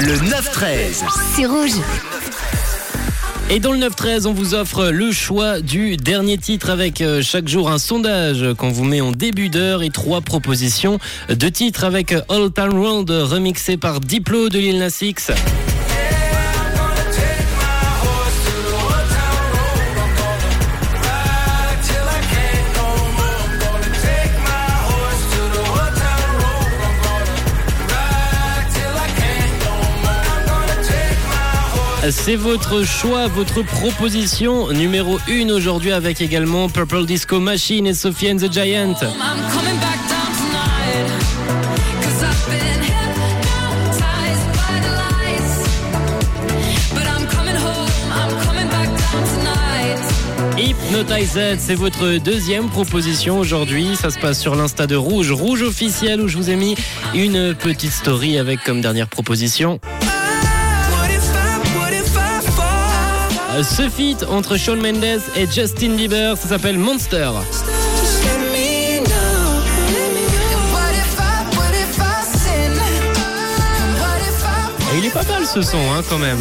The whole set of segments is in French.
Le 9-13. C'est rouge. Et dans le 9-13, on vous offre le choix du dernier titre avec euh, chaque jour un sondage qu'on vous met en début d'heure et trois propositions de titres avec All Time Road remixé par Diplo de Lil Nas C'est votre choix, votre proposition numéro 1 aujourd'hui avec également Purple Disco Machine et Sophie and the Giant. Hypnotized, c'est votre deuxième proposition aujourd'hui. Ça se passe sur l'Insta de Rouge, Rouge officiel, où je vous ai mis une petite story avec comme dernière proposition. Ce feat entre Shawn Mendes et Justin Bieber, ça s'appelle Monster. Il est pas mal ce son hein, quand même.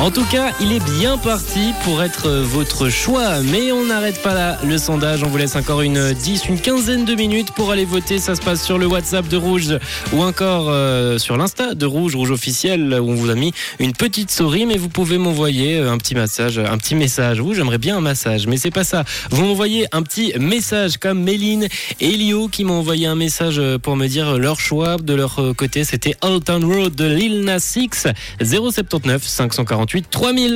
En tout cas, il est bien parti pour être votre choix. Mais on n'arrête pas là le sondage. On vous laisse encore une 10, une quinzaine de minutes pour aller voter. Ça se passe sur le WhatsApp de Rouge ou encore euh, sur l'Insta de Rouge, Rouge officiel, où on vous a mis une petite souris. Mais vous pouvez m'envoyer euh, un petit massage, un petit message. Vous, j'aimerais bien un massage, mais c'est pas ça. Vous m'envoyez un petit message comme Méline et Lio qui m'ont envoyé un message euh, pour me dire leur choix de leur euh, côté. C'était Old Town Road de Lil Nas X 079 548 3000.